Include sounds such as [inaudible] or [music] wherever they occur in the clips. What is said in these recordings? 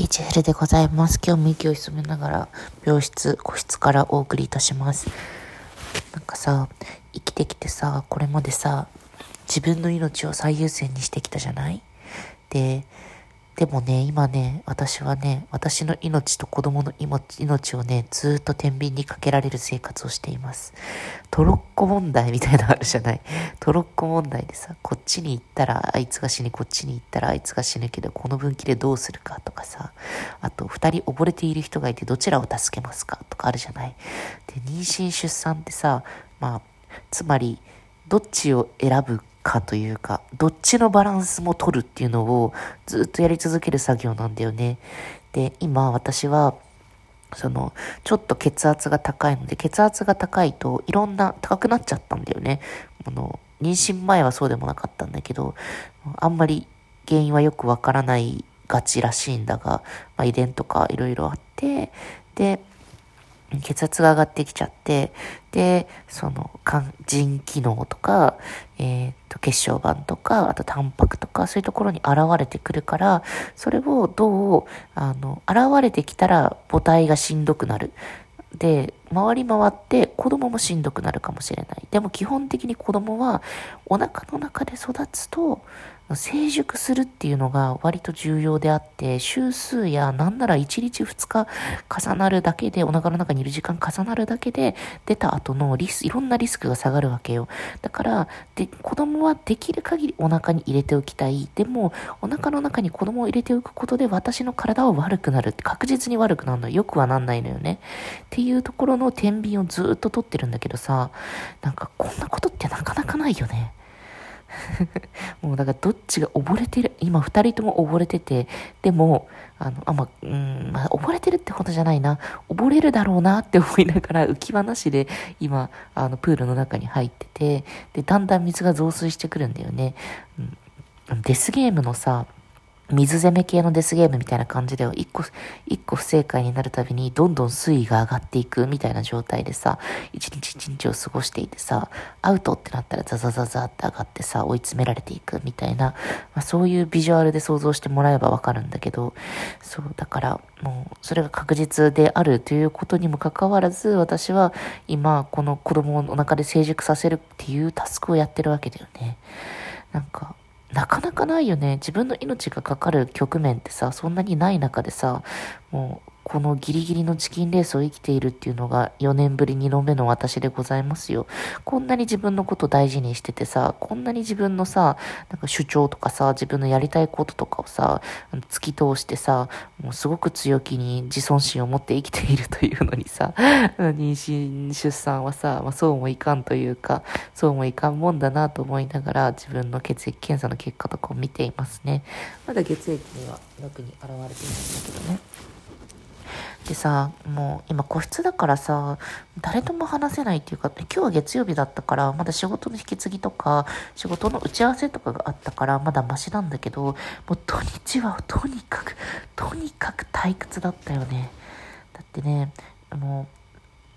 ピーチヘルでございます。今日も息を潜めながら病室、個室からお送りいたします。なんかさ、生きてきてさ、これまでさ、自分の命を最優先にしてきたじゃない？で、でもね、今ね、私はね、私の命と子供の命をね、ずっと天秤にかけられる生活をしています。トロッコ問題みたいなのあるじゃない？トロッコ問題でさ、こっちに行ったらあいつが死に、こっちに行ったらあいつが死ぬけど、この分岐でどうするかとかさ、あと、二人溺れている人がいてどちらを助けますか？とかあるじゃない？で、妊娠出産ってさ、まあ、つまり、どっちを選ぶかというか、どっちのバランスも取るっていうのをずっとやり続ける作業なんだよね。で、今私は、その、ちょっと血圧が高いので、血圧が高いといろんな、高くなっちゃったんだよね。あの、妊娠前はそうでもなかったんだけど、あんまり原因はよくわからないがちらしいんだが、まあ、遺伝とかいろいろあって、で、血圧が上がってきちゃって、で、その、肝腎機能とか、えっ、と、血小板とか、あとタンパクとか、そういうところに現れてくるから、それをどう、あの、現れてきたら母体がしんどくなる。で、回り回って子供もしんどくなるかもしれない。でも基本的に子供はお腹の中で育つと成熟するっていうのが割と重要であって、週数やなんなら1日2日重なるだけで、お腹の中にいる時間重なるだけで、出た後のリス、いろんなリスクが下がるわけよ。だから、で、子供はできる限りお腹に入れておきたい。でも、お腹の中に子供を入れておくことで私の体は悪くなる確実に悪くなるのよくはなんないのよね。っていうところの天秤をずっと取ってるんだけどさ、なんかこんなことってなかなかないよね。[laughs] もうだからどっちが溺れてる、今2人とも溺れてて、でも、あの、あ、ま、うん、まあ、溺れてるってことじゃないな。溺れるだろうなって思いながら浮き輪なしで今、あの、プールの中に入ってて、で、だんだん水が増水してくるんだよね。うん、デスゲームのさ、水攻め系のデスゲームみたいな感じでは、一個、一個不正解になるたびに、どんどん水位が上がっていくみたいな状態でさ、一日一日を過ごしていてさ、アウトってなったらザザザザって上がってさ、追い詰められていくみたいな、まあ、そういうビジュアルで想像してもらえばわかるんだけど、そう、だから、もう、それが確実であるということにもかかわらず、私は今、この子供をお腹で成熟させるっていうタスクをやってるわけだよね。なんか、なかなかないよね。自分の命がかかる局面ってさ、そんなにない中でさ、もう、このギリギリのチキンレースを生きているっていうのが4年ぶり2度目の私でございますよ。こんなに自分のこと大事にしててさ、こんなに自分のさ、なんか主張とかさ、自分のやりたいこととかをさ、突き通してさ、もうすごく強気に自尊心を持って生きているというのにさ、妊娠、出産はさ、まあ、そうもいかんというか、そうもいかんもんだなと思いながら自分の血液検査の結果とかを見ていますね。まだ血液には楽に現れていないんだけどね。でさ、もう今個室だからさ、誰とも話せないっていうか、今日は月曜日だったから、まだ仕事の引き継ぎとか、仕事の打ち合わせとかがあったから、まだマシなんだけど、もう土日はとにかく、とにかく退屈だったよね。だってね、も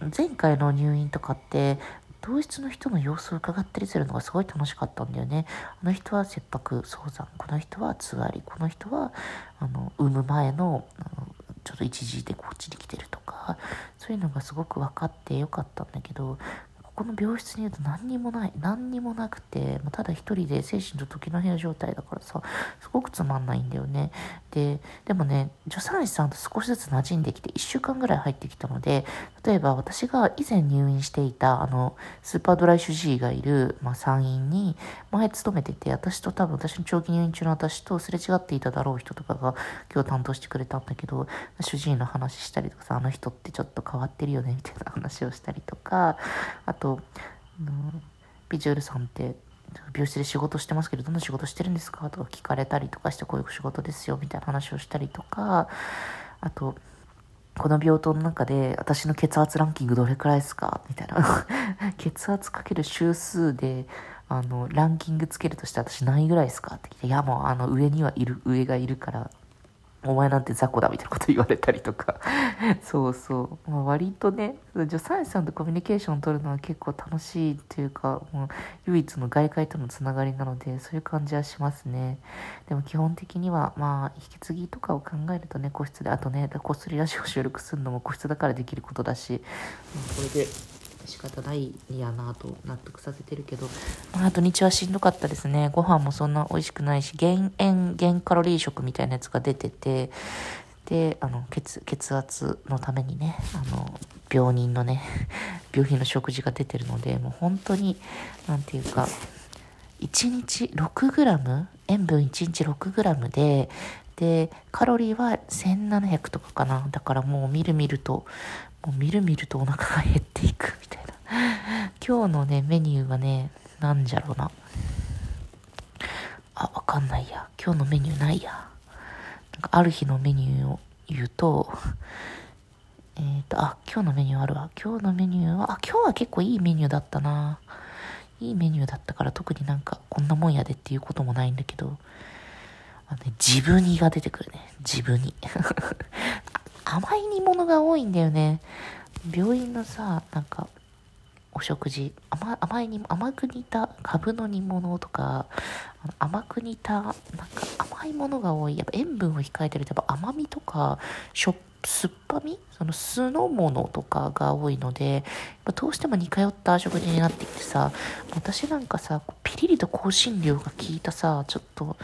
う、前回の入院とかって、同室の人の様子を伺ったりするのがすごい楽しかったんだよね。あの人は切迫早産、この人はつわり、この人は、あの、産む前の、あと一時でこっちに来てるとかそういうのがすごく分かってよかったんだけどここの病室にいると何にもない何にもなくてただ一人で精神と時の部屋状態だからさすごくつまんないんだよね。ででもね助産師さんと少しずつ馴染んできて1週間ぐらい入ってきたので例えば私が以前入院していたあのスーパードライ主治医がいる、まあ、産院に前勤めてて私と多分私の長期入院中の私とすれ違っていただろう人とかが今日担当してくれたんだけど主治医の話したりとかさあの人ってちょっと変わってるよねみたいな話をしたりとかあと、うん、ビジュアルさんって病室で仕事してますけど、どんな仕事してるんですか？とか聞かれたりとかして、こういう仕事ですよ、みたいな話をしたりとか、あと、この病棟の中で私の血圧ランキングどれくらいですか？みたいな。[laughs] 血圧かける周数で、あの、ランキングつけるとして私何位ぐらいですか？って聞いて、いやもうあの上にはいる、上がいるから、お前なんて雑魚だみたいなこと言われたりとか。[laughs] そうそう、まあ、割とね助産師さんとコミュニケーションを取るのは結構楽しいっていうかもう唯一の外界とのつながりなのでそういう感じはしますね。でも基本的にはまあ引き継ぎとかを考えるとね個室であとねこっそりラジオ収録するのも個室だからできることだし。これで仕方ないやなと納得させてるけど、まあ、土日はしんどかったですね。ご飯もそんな美味しくないし、減塩、減カロリー食みたいなやつが出てて、で、あの、血、血圧のためにね、あの、病人のね、[laughs] 病院の食事が出てるので、もう本当に、なんていうか、1日 6g? 塩分1日 6g で、で、カロリーは1700とかかな。だからもうみるみると、もうみるみるとお腹が減っていくみたいな。[laughs] 今日のね、メニューはね、なんじゃろうな。あ、わかんないや。今日のメニューないや。なんかある日のメニューを言うと、えっ、ー、と、あ、今日のメニューあるわ。今日のメニューは、あ、今日は結構いいメニューだったな。いいメニューだったから特になんかこんなもんやでっていうこともないんだけど、あのね、自分にが出てくるね。自分に。[laughs] 甘い煮物が多いんだよね。病院のさ、なんか、お食事、甘甘いに、甘く煮た株の煮物とか、甘く煮た、なんか甘いものが多い。やっぱ塩分を控えてると、やっぱ甘みとか、しょ酸っぱみ？その酢の物とかが多いので、どうしても似通った食事になってきてさ、私なんかさ、ピリリと香辛料が効いたさ、ちょっと、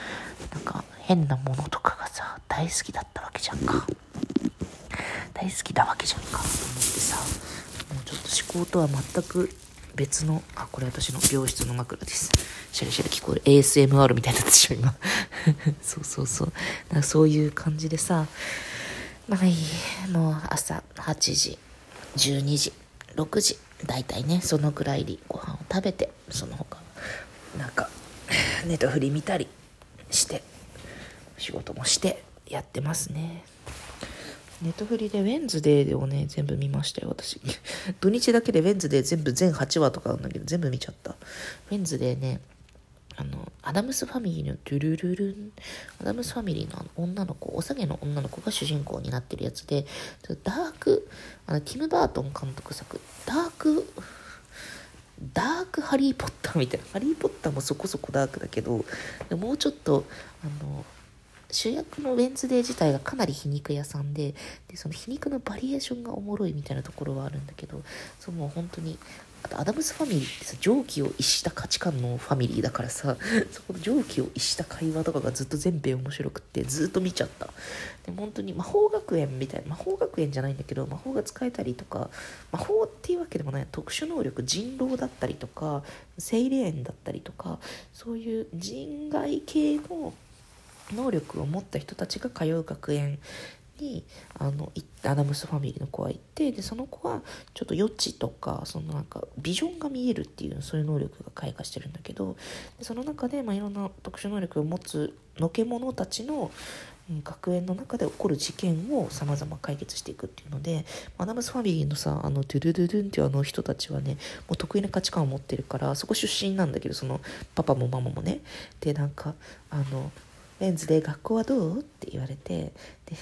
なんか変なものとかがさ、大好きだったわけじゃんか。大好きだわけじゃんか。と思ってさもうちょっと思考とは全く別のあこれ私の病室の枕です。シャリシャリ聞こえる。ASMR みたいになってしょ今。[laughs] そうそうそう。だかそういう感じでさまあいい。もう朝8時12時6時大体ねそのぐらいにご飯を食べてその他なんか [laughs] ネットフリ見たりして仕事もしてやってますね。ネットフリでウェンズデーをね、全部見ましたよ、私。[laughs] 土日だけでウェンズデー全部全8話とかあるんだけど、全部見ちゃった。ウェンズデーね、あの、アダムスファミリーのドゥルルルン、アダムスファミリーの女の子、おさげの女の子が主人公になってるやつで、ダーク、あの、ティム・バートン監督作、ダーク、ダークハリー・ポッターみたいな。ハリー・ポッターもそこそこダークだけど、もうちょっと、あの、主役のウェンズデー自体がかなり皮肉屋さんででその皮肉のバリエーションがおもろいみたいなところはあるんだけどその本当にあとアダムスファミリーってさ常軌を逸した価値観のファミリーだからさ [laughs] そこの常軌を逸した会話とかがずっと全編面白くってずっと見ちゃった。で本当に魔法学園みたいな魔法学園じゃないんだけど魔法が使えたりとか魔法っていうわけでもない特殊能力人狼だったりとか精霊園だったりとかそういう人外系の能力を持った人たちが通う学園にあのアダムスファミリーの子は行ってでその子はちょっと予知とかそのなんかビジョンが見えるっていうそういう能力が開花してるんだけどでその中で、まあ、いろんな特殊能力を持つのけ者たちの学園の中で起こる事件をさまざま解決していくっていうのでアダムスファミリーのさあのドゥルドゥドゥンっていうあの人たちはねもう得意な価値観を持ってるからそこ出身なんだけどそのパパもママもね。でなんかあのレンズで学校はどう？って言われて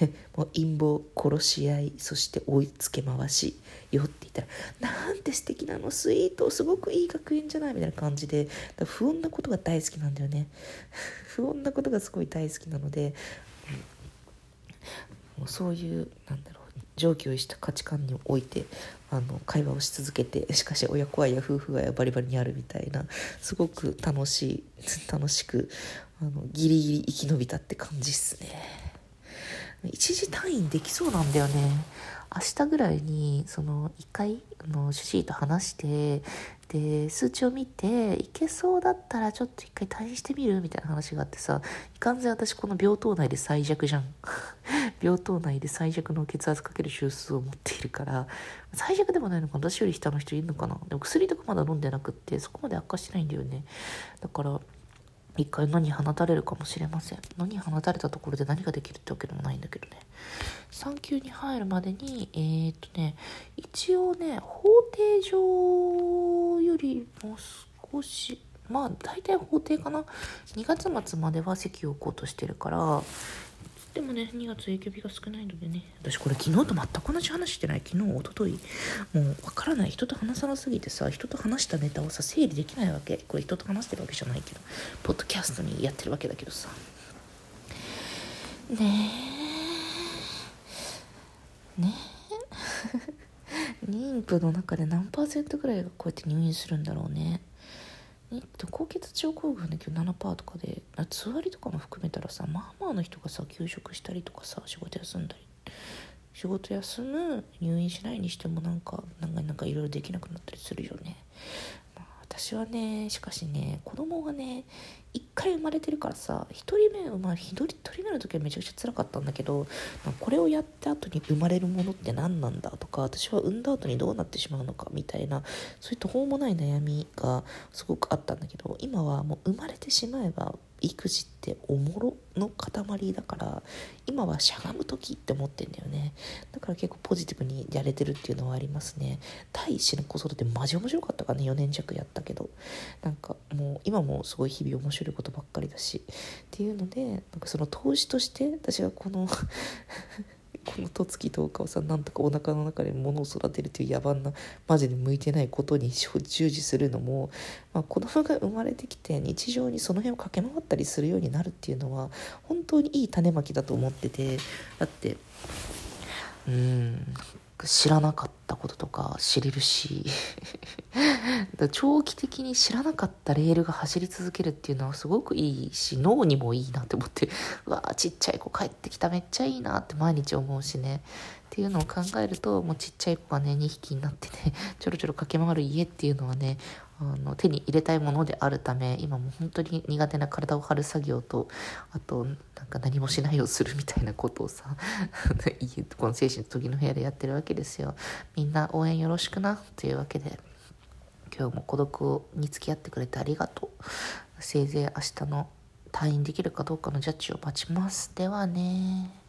でもう陰謀殺し合いそして追いつけ回しよって言ったらなんて素敵なのスイートすごくいい学園じゃないみたいな感じで不穏なことが大好きなんだよね。[laughs] 不穏なことがすごい大好きなので、もうそういうなんだろう常軌を逸した価値観においてあの会話をし続けてしかし親子愛や夫婦愛はバリバリにあるみたいなすごく楽しい楽しくあのギリギリ生き延びたって感じっすね。一時退院できそうなんだよね。明日ぐらいにその一回あの主治医と話してで数値を見ていけそうだったらちょっと一回退院してみるみたいな話があってさいかんぜ私この病棟内で最弱じゃん。[laughs] 病棟内で最弱の血圧かける手術を持っているから最弱でもないのか私より下の人いるのかな。でも薬とかまだ飲んでなくってそこまで悪化してないんだよね。だから一回何放たれるかもしれません。何放たれたところで何ができるってわけでもないんだけどね。3級に入るまでにえー、っとね一応ね法廷上よりも少しまあ大体法廷かな。2月末までは席を置こうとしてるからでもね2月影響日が少ないのでね。私これ昨日と全く同じ話してない。昨日一昨日もう分からない。人と話さなすぎてさ人と話したネタをさ整理できないわけ。これ人と話してるわけじゃないけどポッドキャストにやってるわけだけどさ。ねえ。ねえ。[laughs] 妊婦の中で何パーセントぐらいがこうやって入院するんだろうね。高血症候群で今日7%とかでつわりとかも含めたらさまあまあの人がさ休職したりとかさ仕事休んだり仕事休む入院しないにしてもなんかなんかいろいろできなくなったりするよね。私はねしかしね子供がね1回生まれてるからさ1人目生まれ1人目の時はめちゃくちゃ辛かったんだけどこれをやった後に生まれるものって何なんだとか私は産んだ後にどうなってしまうのかみたいなそういった途方もない悩みがすごくあったんだけど今はもう生まれてしまえば育児っておもろの塊だから今はしゃがむ時って思ってんだよね。だから結構ポジティブにやれてるっていうのはありますね。第一子の子育てマジ面白かったかね4年弱やったけど。なんかもう今もすごい日々面白いことばっかりだしっていうのでなんかその投資として私はこの [laughs] この十月10日をさなんとかお腹の中で物を育てるという野蛮なマジで向いてないことに従事するのも、まあ、子供が生まれてきて日常にその辺を駆け回ったりするようになるっていうのは本当にいい種まきだと思っててだってうん。知らなかったこととか知れるし [laughs] 長期的に知らなかったレールが走り続けるっていうのはすごくいいし脳にもいいなって思って [laughs] うわちっちゃい子帰ってきためっちゃいいなって毎日思うしね。っていうのを考えるともうちっちゃい子がね2匹になってね [laughs] ちょろちょろ駆け回る家っていうのはねあの手に入れたいものであるため今も本当に苦手な体を張る作業とあとなんか何もしないをするみたいなことをさ [laughs] この精神時の部屋でやってるわけですよ。みんな応援よろしくなというわけで今日も孤独に付き合ってくれてありがとう。せいぜい明日の退院できるかどうかのジャッジを待ちます。ではね